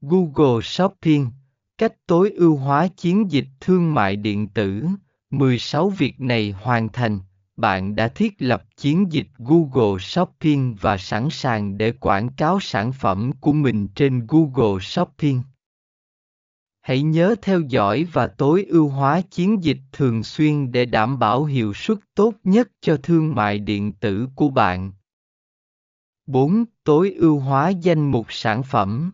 Google Shopping, cách tối ưu hóa chiến dịch thương mại điện tử. 16 việc này hoàn thành, bạn đã thiết lập chiến dịch Google Shopping và sẵn sàng để quảng cáo sản phẩm của mình trên Google Shopping. Hãy nhớ theo dõi và tối ưu hóa chiến dịch thường xuyên để đảm bảo hiệu suất tốt nhất cho thương mại điện tử của bạn. 4. Tối ưu hóa danh mục sản phẩm